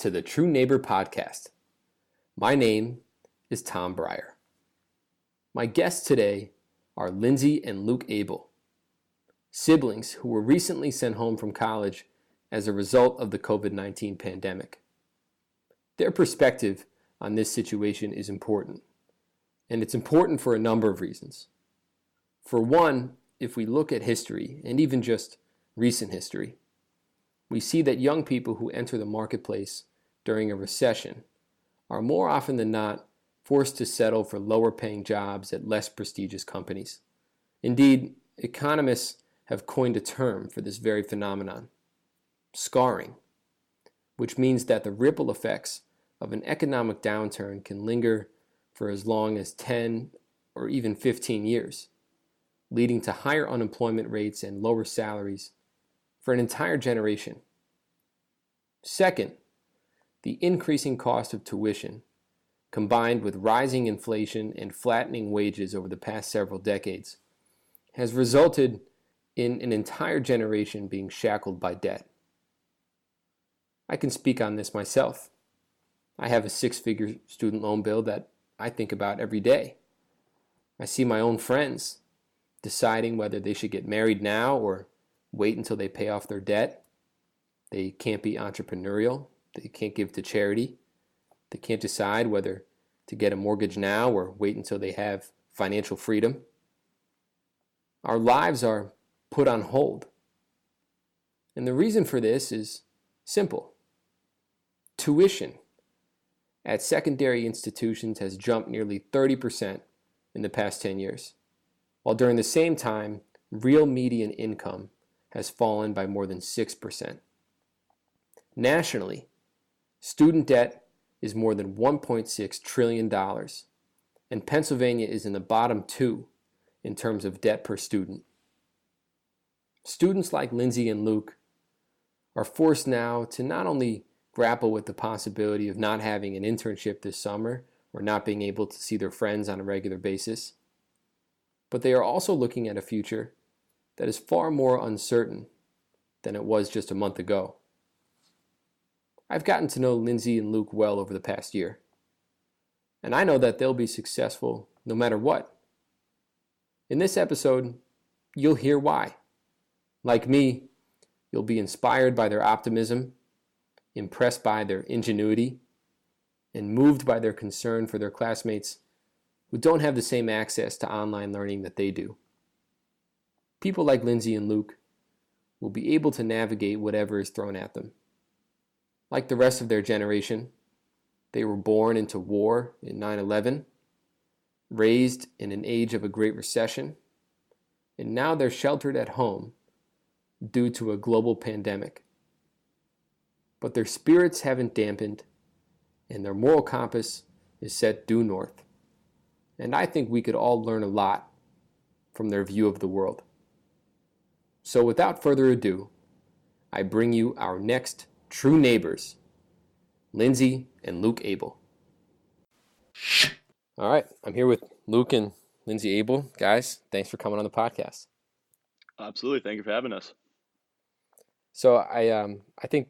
To the True Neighbor Podcast. My name is Tom Breyer. My guests today are Lindsay and Luke Abel, siblings who were recently sent home from college as a result of the COVID 19 pandemic. Their perspective on this situation is important, and it's important for a number of reasons. For one, if we look at history, and even just recent history, we see that young people who enter the marketplace during a recession are more often than not forced to settle for lower paying jobs at less prestigious companies. Indeed, economists have coined a term for this very phenomenon scarring, which means that the ripple effects of an economic downturn can linger for as long as 10 or even 15 years, leading to higher unemployment rates and lower salaries for an entire generation. Second, the increasing cost of tuition, combined with rising inflation and flattening wages over the past several decades, has resulted in an entire generation being shackled by debt. I can speak on this myself. I have a six figure student loan bill that I think about every day. I see my own friends deciding whether they should get married now or wait until they pay off their debt. They can't be entrepreneurial. They can't give to charity. They can't decide whether to get a mortgage now or wait until they have financial freedom. Our lives are put on hold. And the reason for this is simple tuition at secondary institutions has jumped nearly 30% in the past 10 years, while during the same time, real median income has fallen by more than 6%. Nationally, student debt is more than $1.6 trillion, and Pennsylvania is in the bottom two in terms of debt per student. Students like Lindsay and Luke are forced now to not only grapple with the possibility of not having an internship this summer or not being able to see their friends on a regular basis, but they are also looking at a future that is far more uncertain than it was just a month ago. I've gotten to know Lindsay and Luke well over the past year, and I know that they'll be successful no matter what. In this episode, you'll hear why. Like me, you'll be inspired by their optimism, impressed by their ingenuity, and moved by their concern for their classmates who don't have the same access to online learning that they do. People like Lindsay and Luke will be able to navigate whatever is thrown at them. Like the rest of their generation, they were born into war in 9 11, raised in an age of a Great Recession, and now they're sheltered at home due to a global pandemic. But their spirits haven't dampened, and their moral compass is set due north. And I think we could all learn a lot from their view of the world. So without further ado, I bring you our next true neighbors, Lindsay and Luke Abel. All right, I'm here with Luke and Lindsay Abel. Guys, thanks for coming on the podcast. Absolutely, thank you for having us. So I um I think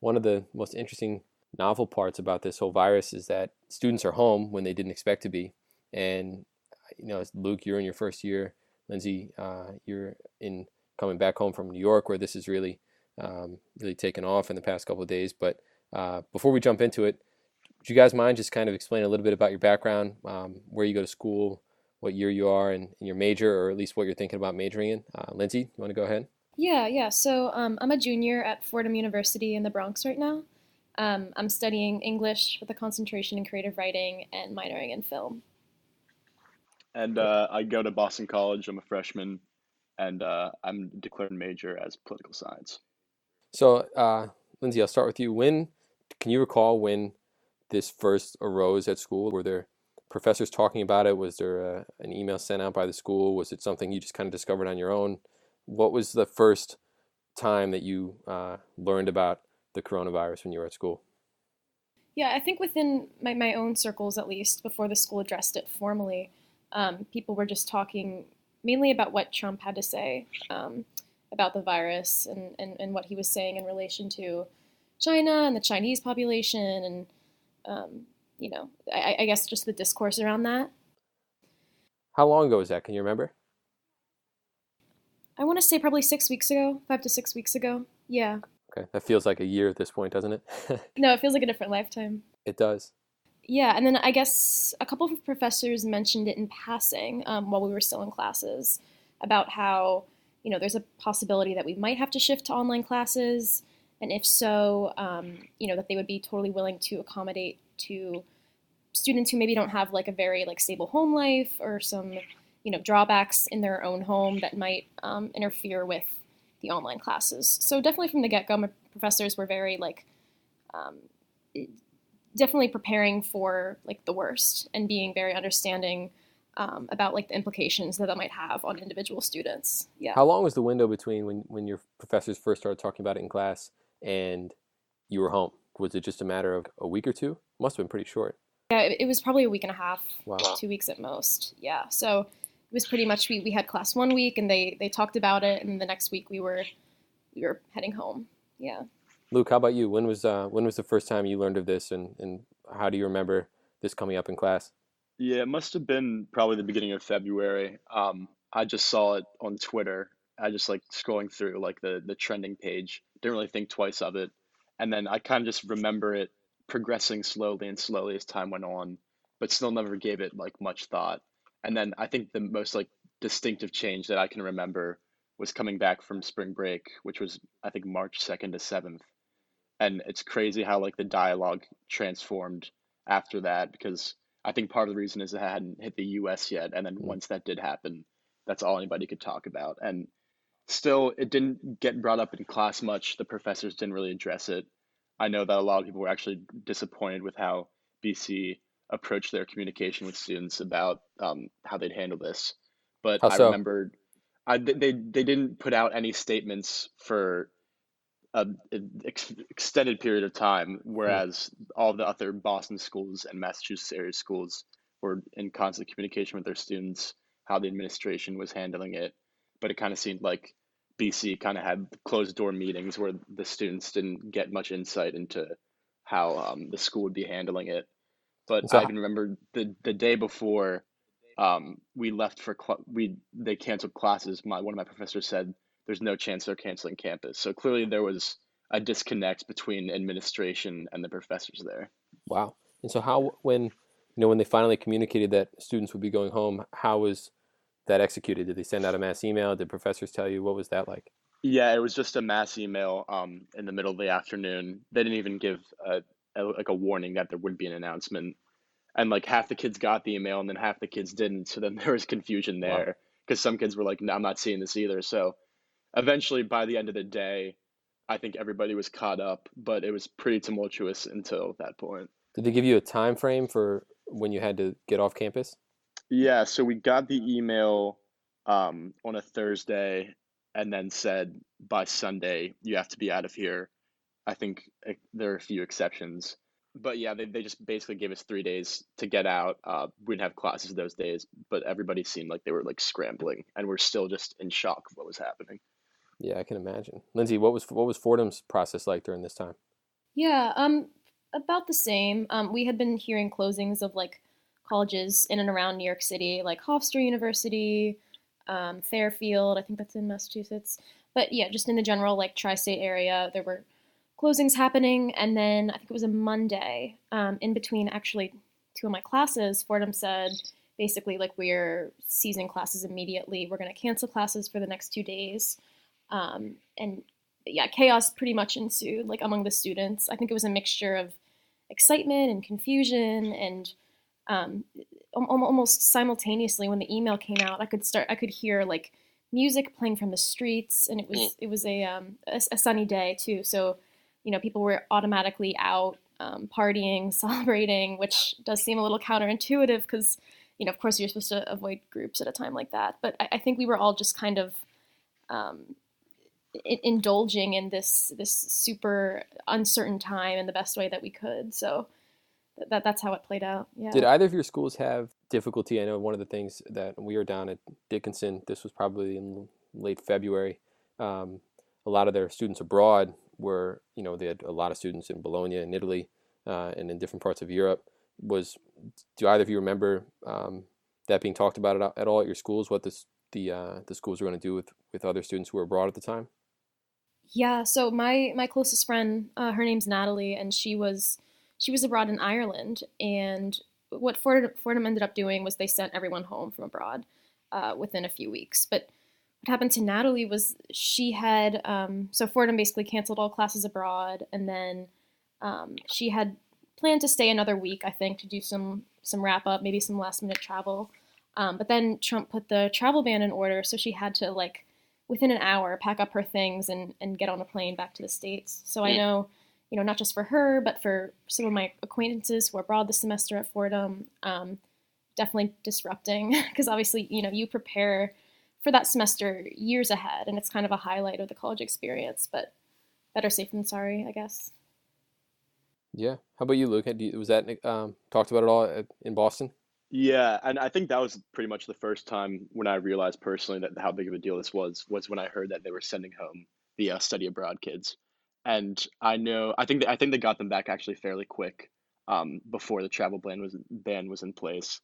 one of the most interesting novel parts about this whole virus is that students are home when they didn't expect to be, and you know, Luke, you're in your first year. Lindsay, uh, you're in coming back home from New York, where this is really um, really taken off in the past couple of days. But uh, before we jump into it, would you guys mind just kind of explaining a little bit about your background, um, where you go to school, what year you are, and, and, your major, or at least what you're thinking about majoring in? Uh, Lindsay, you want to go ahead? Yeah, yeah. So um, I'm a junior at Fordham University in the Bronx right now. Um, I'm studying English with a concentration in creative writing and minoring in film. And uh, I go to Boston College. I'm a freshman, and uh, I'm declared major as political science. So, uh, Lindsay, I'll start with you. When can you recall when this first arose at school? Were there professors talking about it? Was there a, an email sent out by the school? Was it something you just kind of discovered on your own? What was the first time that you uh, learned about the coronavirus when you were at school? Yeah, I think within my, my own circles, at least, before the school addressed it formally, um, people were just talking mainly about what Trump had to say. Um, about the virus and, and, and what he was saying in relation to China and the Chinese population, and um, you know, I, I guess just the discourse around that. How long ago was that? Can you remember? I want to say probably six weeks ago, five to six weeks ago. Yeah. Okay, that feels like a year at this point, doesn't it? no, it feels like a different lifetime. It does. Yeah, and then I guess a couple of professors mentioned it in passing um, while we were still in classes about how you know there's a possibility that we might have to shift to online classes, and if so, um, you know that they would be totally willing to accommodate to students who maybe don't have like a very like stable home life or some you know drawbacks in their own home that might um, interfere with the online classes. So definitely from the get go, my professors were very like um, definitely preparing for like the worst and being very understanding um, about like the implications that that might have on individual students. Yeah. How long was the window between when when your professors first started talking about it in class and you were home? Was it just a matter of a week or two? Must have been pretty short. Yeah, it, it was probably a week and a half, Wow. two weeks at most. Yeah. So it was pretty much we, we had class one week and they they talked about it and the next week we were we were heading home. Yeah. Luke, how about you? When was uh, when was the first time you learned of this, and, and how do you remember this coming up in class? Yeah, it must have been probably the beginning of February. Um, I just saw it on Twitter. I just like scrolling through like the the trending page. Didn't really think twice of it, and then I kind of just remember it progressing slowly and slowly as time went on, but still never gave it like much thought. And then I think the most like distinctive change that I can remember was coming back from spring break, which was I think March 2nd to 7th. And it's crazy how like the dialogue transformed after that because I think part of the reason is it hadn't hit the US yet. And then Mm. once that did happen, that's all anybody could talk about. And still, it didn't get brought up in class much. The professors didn't really address it. I know that a lot of people were actually disappointed with how BC approached their communication with students about um, how they'd handle this. But How I so? remembered I, they, they didn't put out any statements for an ex- extended period of time, whereas all the other Boston schools and Massachusetts area schools were in constant communication with their students, how the administration was handling it. But it kind of seemed like BC kind of had closed door meetings where the students didn't get much insight into how um, the school would be handling it. But So- I even remember the the day before um, we left for cl- we they canceled classes. My one of my professors said there's no chance they're canceling campus. So clearly there was a disconnect between administration and the professors there. Wow. And so how when you know when they finally communicated that students would be going home, how was that executed? Did they send out a mass email? Did professors tell you what was that like? Yeah, it was just a mass email um, in the middle of the afternoon. They didn't even give a, a like a warning that there would be an announcement. And like half the kids got the email and then half the kids didn't. So then there was confusion there because some kids were like, no, I'm not seeing this either. So eventually by the end of the day, I think everybody was caught up, but it was pretty tumultuous until that point. Did they give you a time frame for when you had to get off campus? Yeah, so we got the email um, on a Thursday and then said by Sunday you have to be out of here. I think eh, there are a few exceptions. But yeah, they, they just basically gave us three days to get out. Uh, we didn't have classes those days, but everybody seemed like they were like scrambling and we're still just in shock of what was happening. Yeah, I can imagine. Lindsay, what was what was Fordham's process like during this time? Yeah, um, about the same. Um, we had been hearing closings of like colleges in and around New York City, like Hofstra University, um, Fairfield. I think that's in Massachusetts. But yeah, just in the general like tri-state area, there were closings happening, and then I think it was a Monday, um, in between actually two of my classes. Fordham said basically like we're seizing classes immediately. We're going to cancel classes for the next two days, um, and yeah, chaos pretty much ensued like among the students. I think it was a mixture of excitement and confusion and um, al- al- almost simultaneously when the email came out, I could start I could hear like music playing from the streets and it was it was a um, a, a sunny day too. So, you know, people were automatically out um, partying, celebrating, which does seem a little counterintuitive because you know, of course, you're supposed to avoid groups at a time like that. But I, I think we were all just kind of um, indulging in this this super uncertain time in the best way that we could. So that that's how it played out. Yeah. Did either of your schools have difficulty? I know one of the things that we were down at Dickinson, this was probably in late February. Um, a lot of their students abroad were, you know, they had a lot of students in Bologna in Italy uh, and in different parts of Europe. Was do either of you remember um, that being talked about at, at all at your schools? What this, the uh, the schools were going to do with with other students who were abroad at the time? Yeah, so my my closest friend, uh, her name's Natalie, and she was she was abroad in Ireland. And what Fordham, Fordham ended up doing was they sent everyone home from abroad uh, within a few weeks. But what happened to Natalie was she had um, so Fordham basically canceled all classes abroad, and then um, she had planned to stay another week, I think, to do some some wrap up, maybe some last minute travel. Um, but then Trump put the travel ban in order, so she had to like within an hour pack up her things and and get on a plane back to the states. So I know, you know, not just for her, but for some of my acquaintances who are abroad this semester at Fordham, um, definitely disrupting because obviously, you know, you prepare for that semester years ahead, and it's kind of a highlight of the college experience. But better safe than sorry, I guess. Yeah. How about you, Luke? Was that um, talked about at all in Boston? Yeah, and I think that was pretty much the first time when I realized personally that how big of a deal this was was when I heard that they were sending home the uh, study abroad kids, and I know I think I think they got them back actually fairly quick, um, before the travel ban was ban was in place,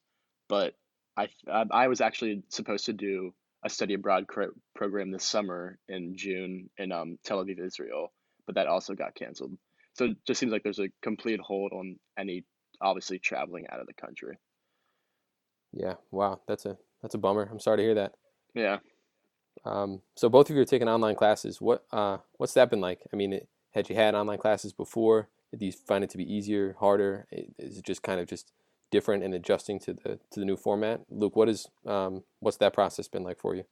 but I I was actually supposed to do a study abroad program this summer in June in um, Tel Aviv, Israel, but that also got canceled. So it just seems like there's a complete hold on any obviously traveling out of the country. Yeah. Wow. That's a that's a bummer. I'm sorry to hear that. Yeah. Um, so both of you are taking online classes. What uh, what's that been like? I mean, it, had you had online classes before? Did you find it to be easier, harder? Is it just kind of just different and adjusting to the to the new format? Luke, what is um, what's that process been like for you?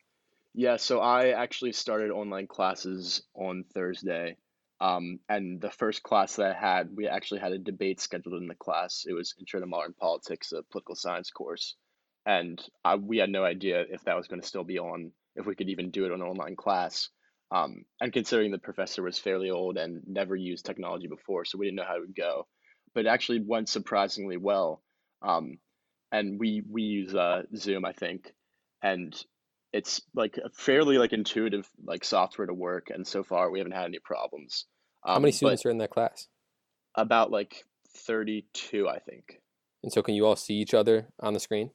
Yeah, so I actually started online classes on Thursday. Um, and the first class that I had, we actually had a debate scheduled in the class. It was Intro to Modern Politics, a political science course and I, we had no idea if that was going to still be on, if we could even do it on an online class. Um, and considering the professor was fairly old and never used technology before, so we didn't know how it would go. But it actually went surprisingly well. Um, and we we use uh, Zoom, I think, and it's like a fairly like intuitive like software to work. And so far, we haven't had any problems. Um, how many students are in that class? About like thirty two, I think. And so, can you all see each other on the screen?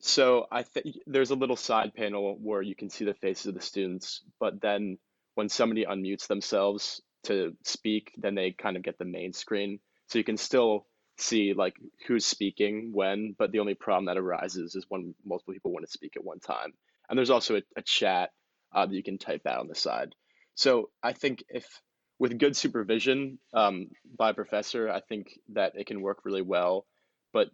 So I think there's a little side panel where you can see the faces of the students, but then when somebody unmutes themselves to speak, then they kind of get the main screen. So you can still see like who's speaking when, but the only problem that arises is when multiple people want to speak at one time. And there's also a, a chat uh, that you can type out on the side. So I think if with good supervision um, by a professor, I think that it can work really well. But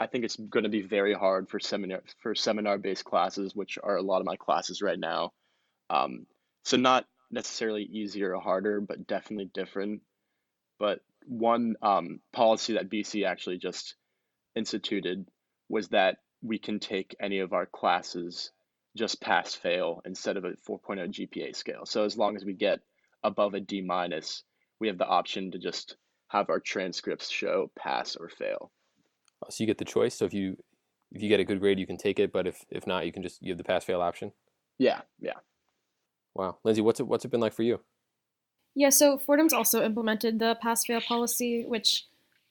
I think it's going to be very hard for seminar for seminar based classes, which are a lot of my classes right now. Um, so not necessarily easier or harder, but definitely different. But one um, policy that BC actually just instituted was that we can take any of our classes just pass fail instead of a 4.0 GPA scale. So as long as we get above a D minus, we have the option to just have our transcripts show pass or fail. So you get the choice. So if you if you get a good grade, you can take it. But if if not, you can just you have the pass fail option. Yeah, yeah. Wow, Lindsay, what's it what's it been like for you? Yeah, so Fordham's also implemented the pass fail policy, which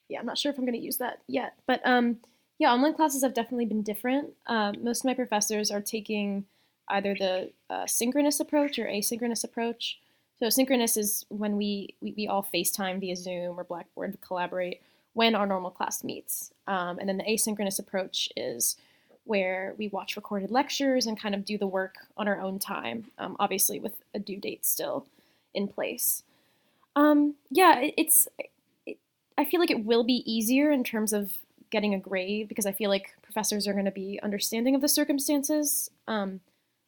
yeah, I'm not sure if I'm going to use that yet, but um, yeah, online classes have definitely been different. Um, most of my professors are taking either the uh, synchronous approach or asynchronous approach. So synchronous is when we, we, we all FaceTime via Zoom or Blackboard to collaborate when our normal class meets. Um, and then the asynchronous approach is where we watch recorded lectures and kind of do the work on our own time, um, obviously with a due date still in place. Um, yeah, it, it's. It, I feel like it will be easier in terms of getting a grade because I feel like professors are going to be understanding of the circumstances. Um,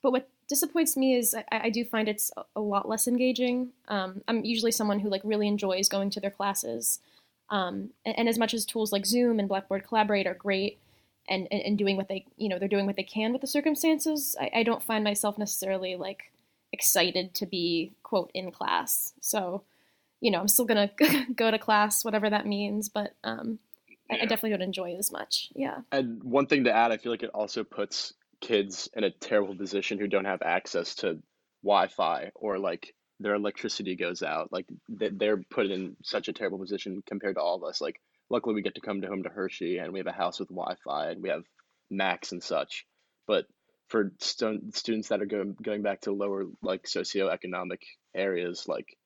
but what disappoints me is I, I, do find it's a lot less engaging. Um, I'm usually someone who like really enjoys going to their classes. Um, and, and, as much as tools like Zoom and Blackboard Collaborate are great and, and, and, doing what they, you know, they're doing what they can with the circumstances, I, I don't find myself necessarily like excited to be, quote, in class. So, you know, I'm still going to go to class, whatever that means, but um, I, I definitely don't enjoy it as much. Yeah. And one thing to add, I feel like it also puts kids in a terrible position who don't have access to Wi Fi or like their electricity goes out. Like they're put in such a terrible position compared to all of us. Like luckily we get to come to home to Hershey and we have a house with Wi-Fi and we have Macs and such. But for st- students that are going going back to lower like socioeconomic areas, like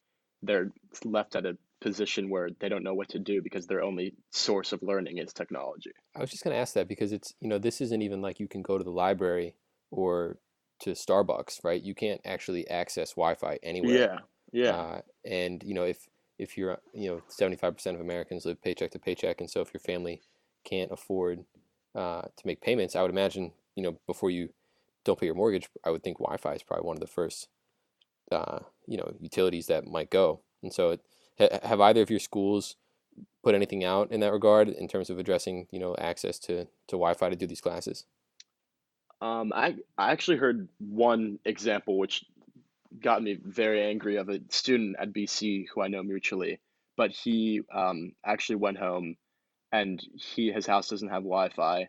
they're left at a position where they don't know what to do because their only source of learning is technology. I was just going to ask that because it's you know this isn't even like you can go to the library or to Starbucks, right? You can't actually access Wi-Fi anywhere. Yeah, yeah. Uh, and you know if if you're you know 75% of Americans live paycheck to paycheck, and so if your family can't afford uh, to make payments, I would imagine you know before you don't pay your mortgage, I would think Wi-Fi is probably one of the first uh, you know utilities that might go. And so, it, have either of your schools put anything out in that regard in terms of addressing you know access to to Wi-Fi to do these classes? Um, I I actually heard one example which got me very angry of a student at BC who I know mutually, but he um, actually went home and he his house doesn't have Wi-Fi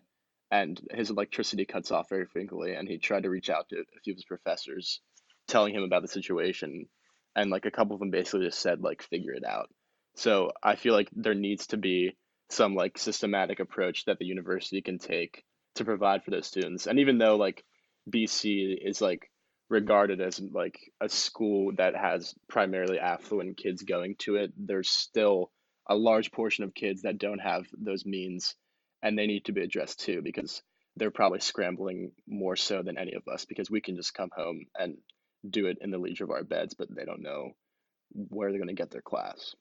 and his electricity cuts off very frequently and he tried to reach out to a few of his professors telling him about the situation and like a couple of them basically just said like figure it out. So I feel like there needs to be some like systematic approach that the university can take to provide for those students. And even though like BC is like regarded as like a school that has primarily affluent kids going to it, there's still a large portion of kids that don't have those means and they need to be addressed too because they're probably scrambling more so than any of us because we can just come home and do it in the leisure of our beds, but they don't know where they're going to get their class.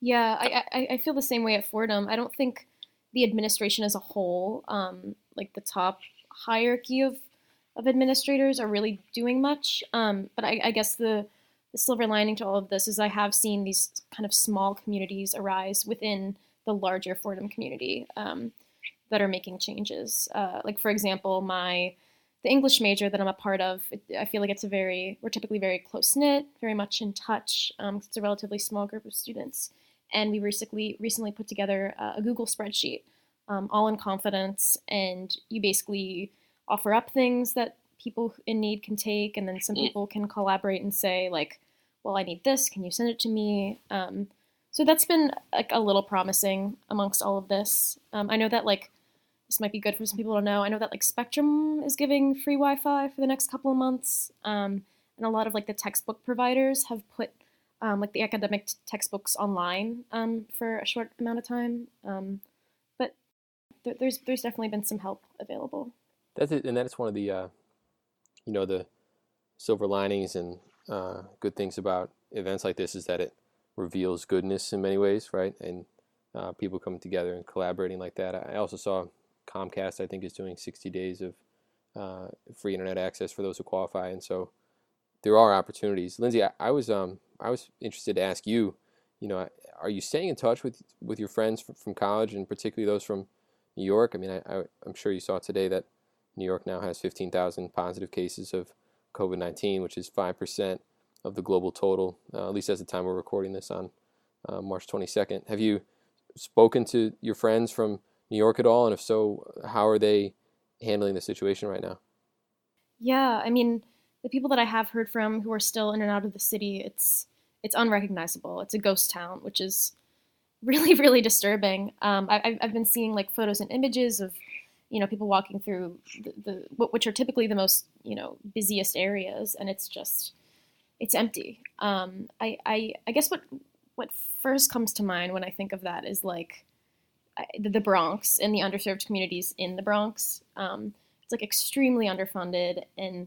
Yeah, I, I, I feel the same way at Fordham. I don't think the administration as a whole, um, like the top hierarchy of of administrators are really doing much. Um, but I, I guess the, the silver lining to all of this is I have seen these kind of small communities arise within the larger Fordham community um, that are making changes. Uh, like for example, my the English major that I'm a part of, I feel like it's a very we're typically very close knit, very much in touch. Um, it's a relatively small group of students, and we recently recently put together a Google spreadsheet, um, all in confidence, and you basically offer up things that people in need can take, and then some people can collaborate and say like, well, I need this. Can you send it to me? Um, so that's been like a little promising amongst all of this. Um, I know that like this might be good for some people to know. I know that like Spectrum is giving free Wi-Fi for the next couple of months, um, and a lot of like the textbook providers have put um, like the academic t- textbooks online um, for a short amount of time. Um, but th- there's there's definitely been some help available. That's it, and that's one of the, uh, you know, the silver linings and uh, good things about events like this is that it reveals goodness in many ways, right? And uh, people coming together and collaborating like that. I also saw Comcast, I think, is doing 60 days of uh, free internet access for those who qualify, and so there are opportunities. Lindsay, I, I was um, I was interested to ask you, you know, are you staying in touch with with your friends from, from college, and particularly those from New York? I mean, I, I, I'm sure you saw today that New York now has 15,000 positive cases of COVID 19, which is 5% of the global total, uh, at least as the time we're recording this on uh, March 22nd. Have you spoken to your friends from New York at all? And if so, how are they handling the situation right now? Yeah, I mean, the people that I have heard from who are still in and out of the city, it's it's unrecognizable. It's a ghost town, which is really, really disturbing. Um, I, I've been seeing like photos and images of you know people walking through the, the which are typically the most you know busiest areas and it's just it's empty um, I, I i guess what what first comes to mind when i think of that is like the bronx and the underserved communities in the bronx um, it's like extremely underfunded and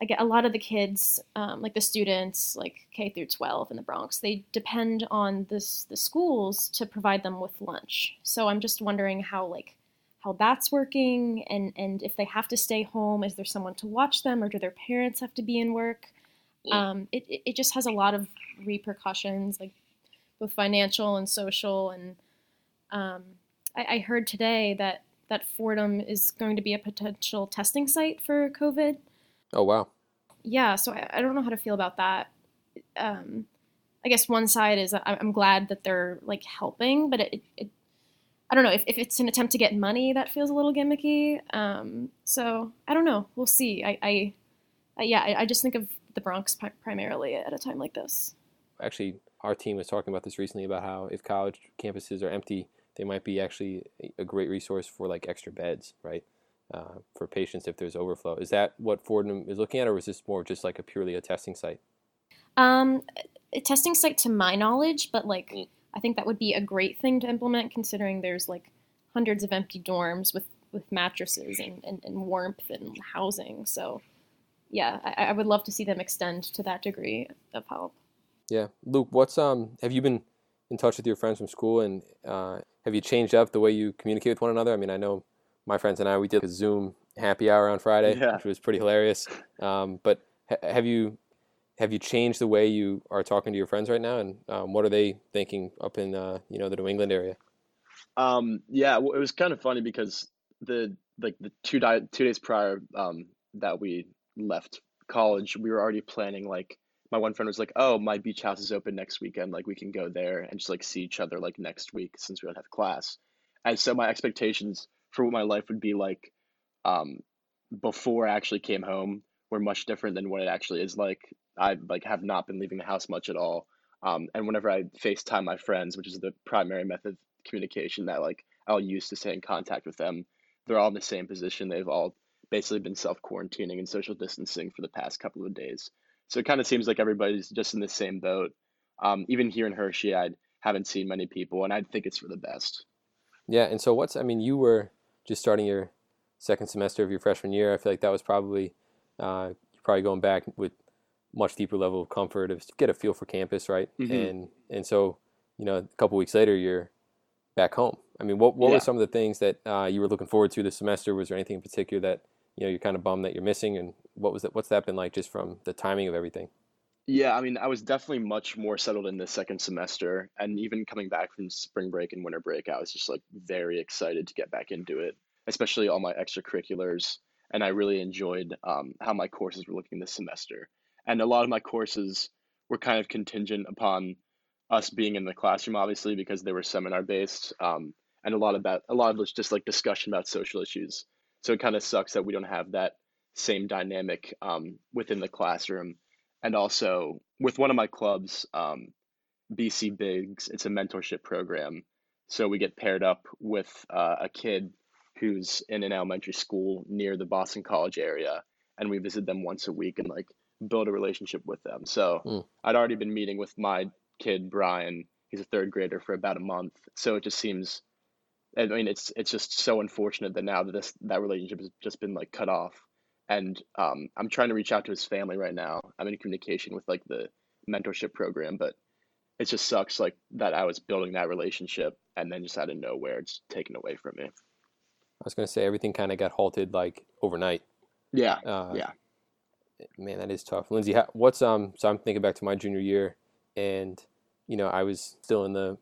I get a lot of the kids, um, like the students, like K through 12 in the Bronx, they depend on this the schools to provide them with lunch. So I'm just wondering how like how that's working and and if they have to stay home is there someone to watch them or do their parents have to be in work? Um, it, it just has a lot of repercussions like both financial and social and um, I, I, heard today that that fordham is going to be a potential testing site for covid oh wow yeah so i, I don't know how to feel about that um, i guess one side is i'm glad that they're like helping but it, it I don't know if, if it's an attempt to get money that feels a little gimmicky. Um, so I don't know. We'll see. I, I, I yeah, I, I, just think of the Bronx pri- primarily at a time like this. Actually, our team was talking about this recently about how if college campuses are empty, they might be actually a great resource for like extra beds, right? Uh, for patients if there's overflow. Is that what Fordham is looking at, or is this more just like a purely a testing site? Um, a testing site to my knowledge, but like mm. I think that would be a great thing to implement considering there's like hundreds of empty dorms with, with mattresses and, and, and warmth and housing. So yeah, I, I would love to see them extend to that degree of help. Yeah. Luke, what's um have you been in touch with your friends from school and uh, have you changed up the way you communicate with one another? I mean, I know my friends and I we did a Zoom happy hour on Friday, yeah. which was pretty hilarious. Um, but ha- have you have you changed the way you are talking to your friends right now, and um, what are they thinking up in uh, you know the New England area? Um, yeah, well, it was kind of funny because the like the two di- two days prior um, that we left college, we were already planning like my one friend was like, "Oh, my beach house is open next weekend. Like we can go there and just like see each other like next week since we don't have class." And so my expectations for what my life would be like um, before I actually came home were much different than what it actually is like. I like have not been leaving the house much at all. Um, and whenever I FaceTime my friends, which is the primary method of communication that like I'll use to stay in contact with them, they're all in the same position. They've all basically been self quarantining and social distancing for the past couple of days. So it kind of seems like everybody's just in the same boat. Um, even here in Hershey, I haven't seen many people, and I think it's for the best. Yeah, and so what's I mean, you were just starting your second semester of your freshman year. I feel like that was probably uh, probably going back with much deeper level of comfort of get a feel for campus, right? Mm-hmm. And and so you know, a couple weeks later, you're back home. I mean, what what yeah. were some of the things that uh, you were looking forward to this semester? Was there anything in particular that you know you're kind of bummed that you're missing? And what was that? What's that been like just from the timing of everything? Yeah, I mean, I was definitely much more settled in the second semester, and even coming back from spring break and winter break, I was just like very excited to get back into it, especially all my extracurriculars. And I really enjoyed um, how my courses were looking this semester and a lot of my courses were kind of contingent upon us being in the classroom, obviously, because they were seminar based, um, and a lot about a lot of just like discussion about social issues. So it kind of sucks that we don't have that same dynamic um, within the classroom, and also with one of my clubs, um, BC Bigs. It's a mentorship program, so we get paired up with uh, a kid who's in an elementary school near the Boston College area, and we visit them once a week and like build a relationship with them. So mm. I'd already been meeting with my kid Brian. He's a third grader for about a month. So it just seems I mean it's it's just so unfortunate that now that this that relationship has just been like cut off. And um, I'm trying to reach out to his family right now. I'm in communication with like the mentorship program, but it just sucks like that I was building that relationship and then just out of nowhere it's taken away from me. I was gonna say everything kind of got halted like overnight. Yeah. Uh, yeah man, that is tough. Lindsay, what's um? So I'm thinking back to my junior year, and you know I was still in the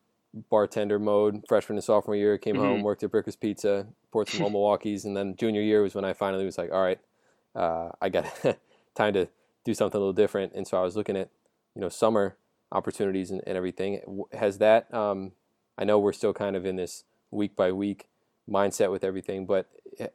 bartender mode freshman and sophomore year. Came mm-hmm. home, worked at Bricker's Pizza, poured some old Milwaukee's, and then junior year was when I finally was like, all right, uh, I got time to do something a little different. And so I was looking at you know summer opportunities and, and everything. Has that? Um, I know we're still kind of in this week by week mindset with everything, but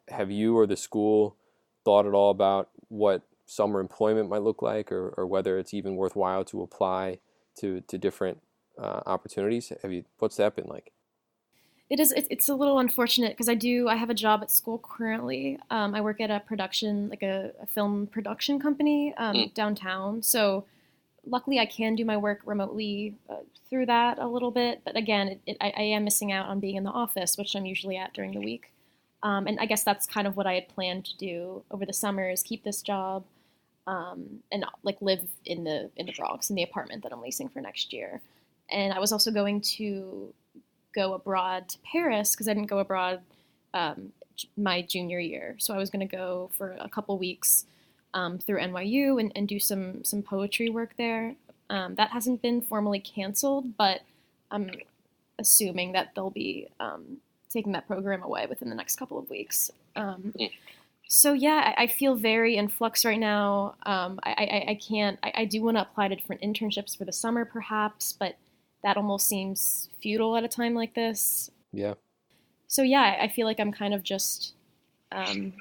have you or the school thought at all about what summer employment might look like, or, or whether it's even worthwhile to apply to to different uh, opportunities. Have you? What's that been like? It is. It's a little unfortunate because I do. I have a job at school currently. Um, I work at a production, like a, a film production company um, mm. downtown. So luckily, I can do my work remotely uh, through that a little bit. But again, it, it, I, I, am missing out on being in the office, which I'm usually at during the week. Um, and I guess that's kind of what I had planned to do over the summer: is keep this job, um, and like live in the in the Bronx in the apartment that I'm leasing for next year. And I was also going to go abroad to Paris because I didn't go abroad um, my junior year. So I was going to go for a couple weeks um, through NYU and, and do some some poetry work there. Um, that hasn't been formally canceled, but I'm assuming that they'll be um, taking that program away within the next couple of weeks. Um, so yeah, I, I, feel very in flux right now. Um, I, I, I, can't. I, I do want to apply to different internships for the summer, perhaps, but that almost seems futile at a time like this. Yeah. So yeah, I feel like I'm kind of just um,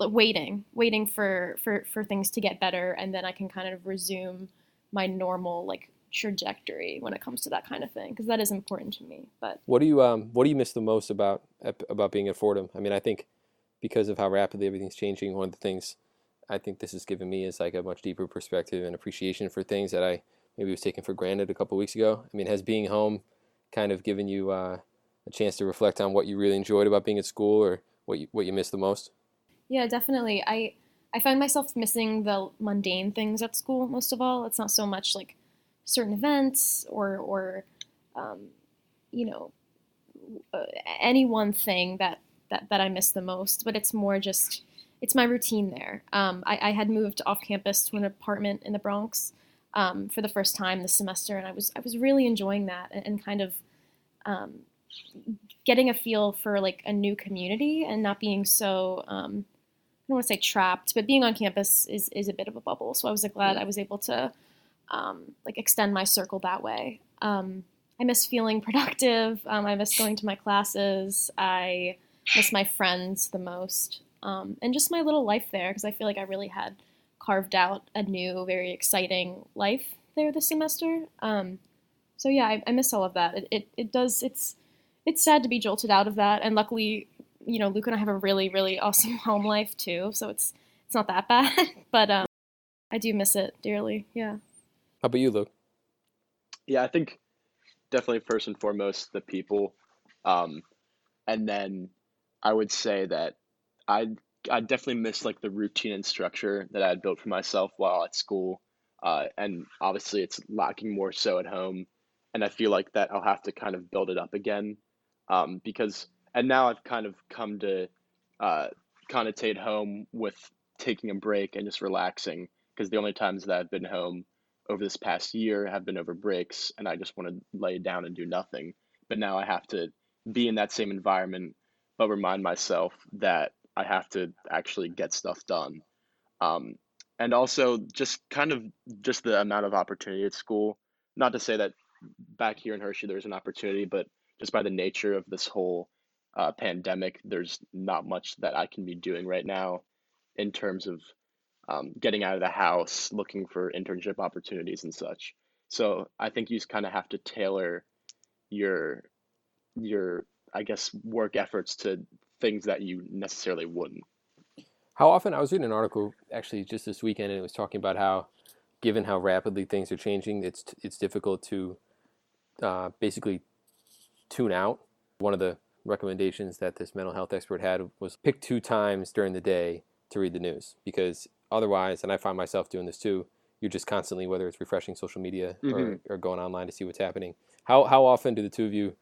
waiting, waiting for, for, for things to get better, and then I can kind of resume my normal like trajectory when it comes to that kind of thing because that is important to me. But what do you um what do you miss the most about about being at Fordham? I mean, I think because of how rapidly everything's changing, one of the things I think this has given me is like a much deeper perspective and appreciation for things that I maybe was taken for granted a couple weeks ago. I mean, has being home kind of given you uh, a chance to reflect on what you really enjoyed about being at school or what you what you missed the most? Yeah, definitely. I I find myself missing the mundane things at school most of all. It's not so much like certain events or or um, you know uh, any one thing that, that that I miss the most, but it's more just it's my routine there. Um, I, I, had moved off campus to an apartment in the Bronx um, for the first time this semester, and I was I was really enjoying that and, and kind of um, getting a feel for like a new community and not being so um, I don't want to say trapped, but being on campus is is a bit of a bubble. So I was like, glad I was able to um, like extend my circle that way. Um, I miss feeling productive. I miss going to my classes. I miss my friends the most um, and just my little life there because I feel like I really had carved out a new, very exciting life there this semester. Um, so yeah, I, I, miss all of that. It, it, it does. It's it's sad to be jolted out of that, and luckily, you know, Luke and I have a really really awesome home life too. So it's it's not that bad, but um, I do miss it dearly. Yeah. How about you, Luke? Yeah, I think definitely first and foremost the people, um, and then I would say that I I definitely miss like the routine and structure that I had built for myself while at school, uh, and obviously it's lacking more so at home, and I feel like that I'll have to kind of build it up again, um, because and now I've kind of come to uh, connotate home with taking a break and just relaxing because the only times that I've been home over this past year have been over breaks and I just want to lay down and do nothing. But now I have to be in that same environment, but remind myself that I have to actually get stuff done. Um, and also just kind of just the amount of opportunity at school. Not to say that back here in Hershey there's an opportunity, but just by the nature of this whole uh, pandemic, there's not much that I can be doing right now in terms of um, getting out of the house, looking for internship opportunities and such. So I think you just kind of have to tailor your your I guess work efforts to things that you necessarily wouldn't. How often I was reading an article actually just this weekend, and it was talking about how, given how rapidly things are changing, it's it's difficult to uh, basically tune out. One of the recommendations that this mental health expert had was pick two times during the day to read the news because otherwise, and I find myself doing this too, you're just constantly whether it's refreshing social media mm-hmm. or, or going online to see what's happening. How how often do the two of you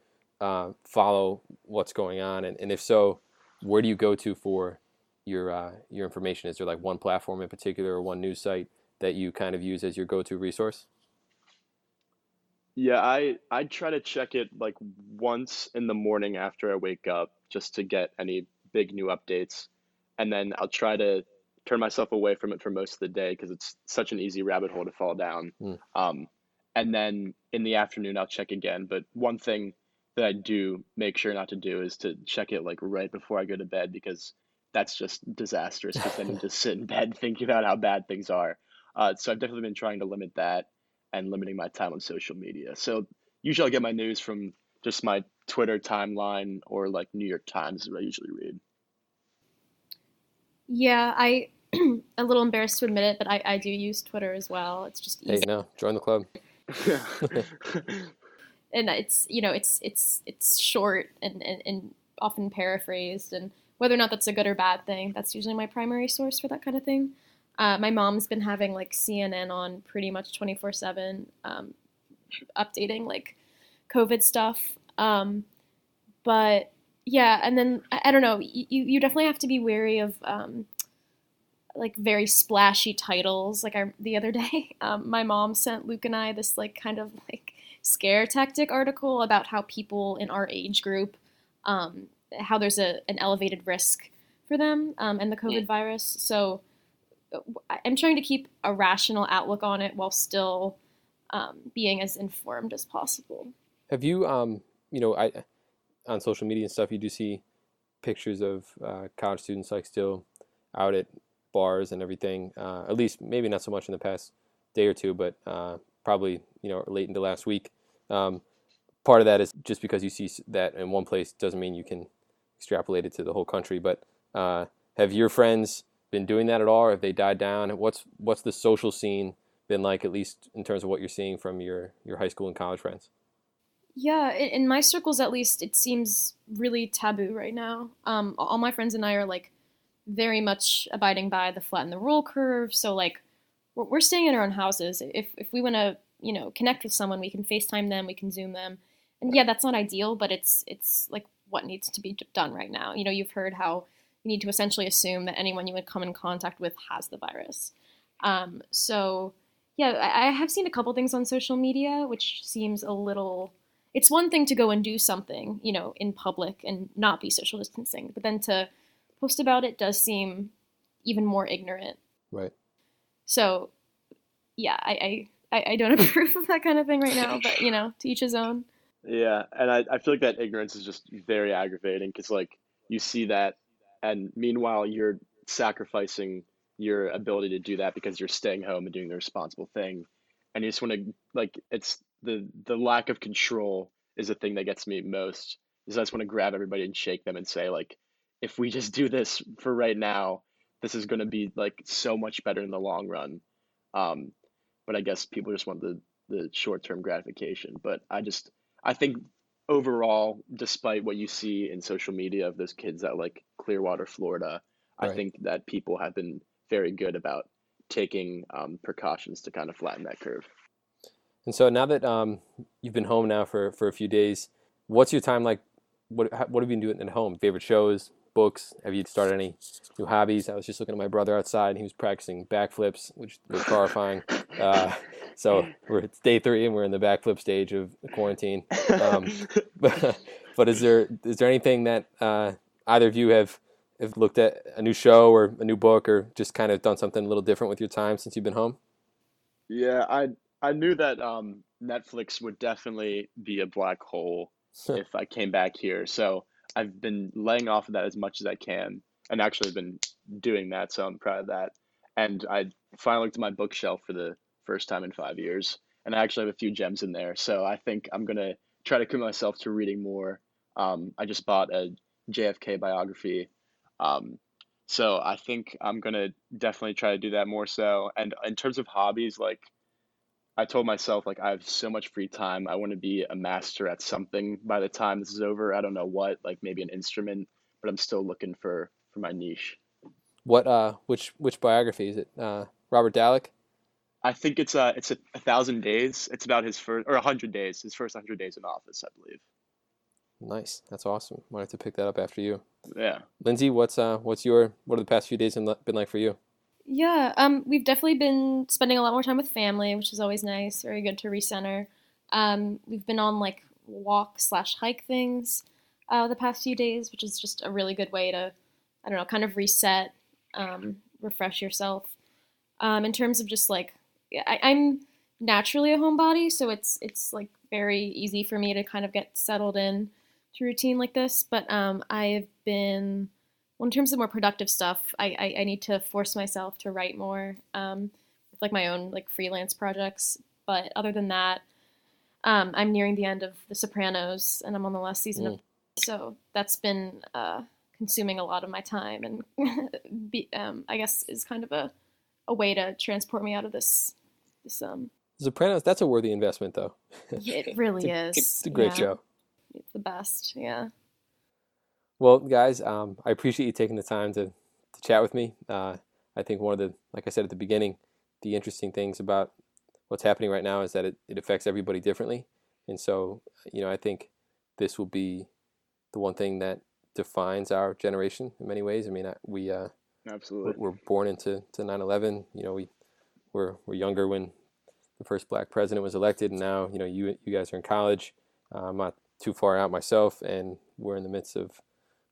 uh, follow what's going on, and, and if so, where do you go to for your uh, your information? Is there like one platform in particular or one news site that you kind of use as your go-to resource? Yeah, I I try to check it like once in the morning after I wake up just to get any big new updates, and then I'll try to turn myself away from it for most of the day because it's such an easy rabbit hole to fall down. Mm. Um, and then in the afternoon I'll check again. But one thing that I do make sure not to do is to check it like right before I go to bed because that's just disastrous because then you just sit in bed thinking about how bad things are. Uh, so I've definitely been trying to limit that and limiting my time on social media. So usually I get my news from just my Twitter timeline or like New York Times is what I usually read. Yeah, I a little embarrassed to admit it, but I, I do use Twitter as well. It's just easy. Hey, no, join the club. and it's you know it's it's it's short and, and, and often paraphrased and whether or not that's a good or bad thing that's usually my primary source for that kind of thing. Uh, my mom's been having like cnn on pretty much 24 um, 7 updating like covid stuff um, but yeah and then I, I, don't know you, you definitely have to be wary of um, like very splashy titles like I, the other day um, my mom sent luke and i this like kind of like scare tactic article about how people in our age group, um, how there's a, an elevated risk for them um, and the COVID yeah. virus. So I'm trying to keep a rational outlook on it while still um, being as informed as possible. Have you, um, you know, I on social media and stuff, you do see pictures of uh, college students like still out at bars and everything. Uh, at least maybe not so much in the past day or two, but uh, probably you know late into last week. Um, part of that is just because you see that in one place doesn't mean you can extrapolate it to the whole country. But uh, have your friends been doing that at all, or have they died down? What's what's the social scene been like, at least in terms of what you're seeing from your your high school and college friends? Yeah, in my circles at least, it seems really taboo right now. Um, all my friends and I are like very much abiding by the flatten the roll curve. So like we're staying in our own houses. If if we want to, you know, connect with someone, we can FaceTime them, we can Zoom them. And yeah, that's not ideal, but it's it's like what needs to be done right now. You know, you've heard how you need to essentially assume that anyone you would come in contact with has the virus. Um, so yeah, I, I have seen a couple things on social media, which seems a little. It's one thing to go and do something, you know, in public and not be social distancing, but then to post about it does seem even more ignorant. Right. So, yeah, I, I, I don't approve of that kind of thing right now, but you know, to each his own. Yeah, and I, I feel like that ignorance is just very aggravating because like you see that, and meanwhile you're sacrificing your ability to do that because you're staying home and doing the responsible thing, and you just want to like it's the the lack of control is the thing that gets me most. Is I just want to grab everybody and shake them and say like, if we just do this for right now, this is going to be like so much better in the long run. Um, but I guess people just want the the short term gratification. But I just I think overall, despite what you see in social media of those kids at like Clearwater, Florida, right. I think that people have been very good about taking um, precautions to kind of flatten that curve. And so now that um, you've been home now for, for a few days, what's your time like? What what have you been doing at home? Favorite shows, books? Have you started any new hobbies? I was just looking at my brother outside, and he was practicing backflips, which was horrifying. Uh, so we're it's day three, and we're in the backflip stage of quarantine. Um, but, but is there is there anything that uh, either of you have have looked at a new show or a new book, or just kind of done something a little different with your time since you've been home? Yeah, I I knew that um, Netflix would definitely be a black hole if I came back here. So I've been laying off of that as much as I can, and actually been doing that. So I'm proud of that. And I finally looked at my bookshelf for the first time in five years, and I actually have a few gems in there. So I think I'm gonna try to commit myself to reading more. Um, I just bought a JFK biography, um, so I think I'm gonna definitely try to do that more so. And in terms of hobbies, like I told myself like I have so much free time. I want to be a master at something by the time this is over. I don't know what, like maybe an instrument, but I'm still looking for for my niche. What uh which which biography is it? Uh Robert Dallek? I think it's a it's a, a thousand days. It's about his first or a hundred days, his first hundred days in office, I believe. Nice, that's awesome. Might have to pick that up after you. Yeah, Lindsay, what's uh what's your what are the past few days been like for you? Yeah, um, we've definitely been spending a lot more time with family, which is always nice. Very good to recenter. Um, we've been on like walk slash hike things uh, the past few days, which is just a really good way to, I don't know, kind of reset, um, refresh yourself. Um, in terms of just like, I, I'm naturally a homebody, so it's it's like very easy for me to kind of get settled in to routine like this. But um, I've been well, in terms of more productive stuff, I, I, I need to force myself to write more um, with like my own like freelance projects. But other than that, um, I'm nearing the end of The Sopranos, and I'm on the last season mm. of. So that's been uh, consuming a lot of my time, and be, um, I guess is kind of a, a way to transport me out of this. This um. Sopranos, that's a worthy investment, though. it really it's a, is. It's a great yeah. show. It's the best, yeah. Well, guys, um, I appreciate you taking the time to, to chat with me. Uh, I think one of the, like I said at the beginning, the interesting things about what's happening right now is that it, it affects everybody differently. And so, you know, I think this will be the one thing that defines our generation in many ways. I mean, we, uh, absolutely, we're, born into to 9/11. You know, we were we're younger when the first black president was elected, and now you know you you guys are in college. Uh, I'm not too far out myself, and we're in the midst of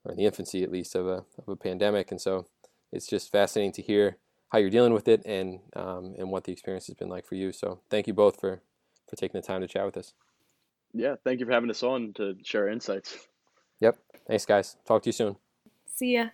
or in the infancy at least of a of a pandemic, and so it's just fascinating to hear how you're dealing with it and um, and what the experience has been like for you. So thank you both for for taking the time to chat with us. Yeah, thank you for having us on to share insights. Yep. Thanks, guys. Talk to you soon. See ya.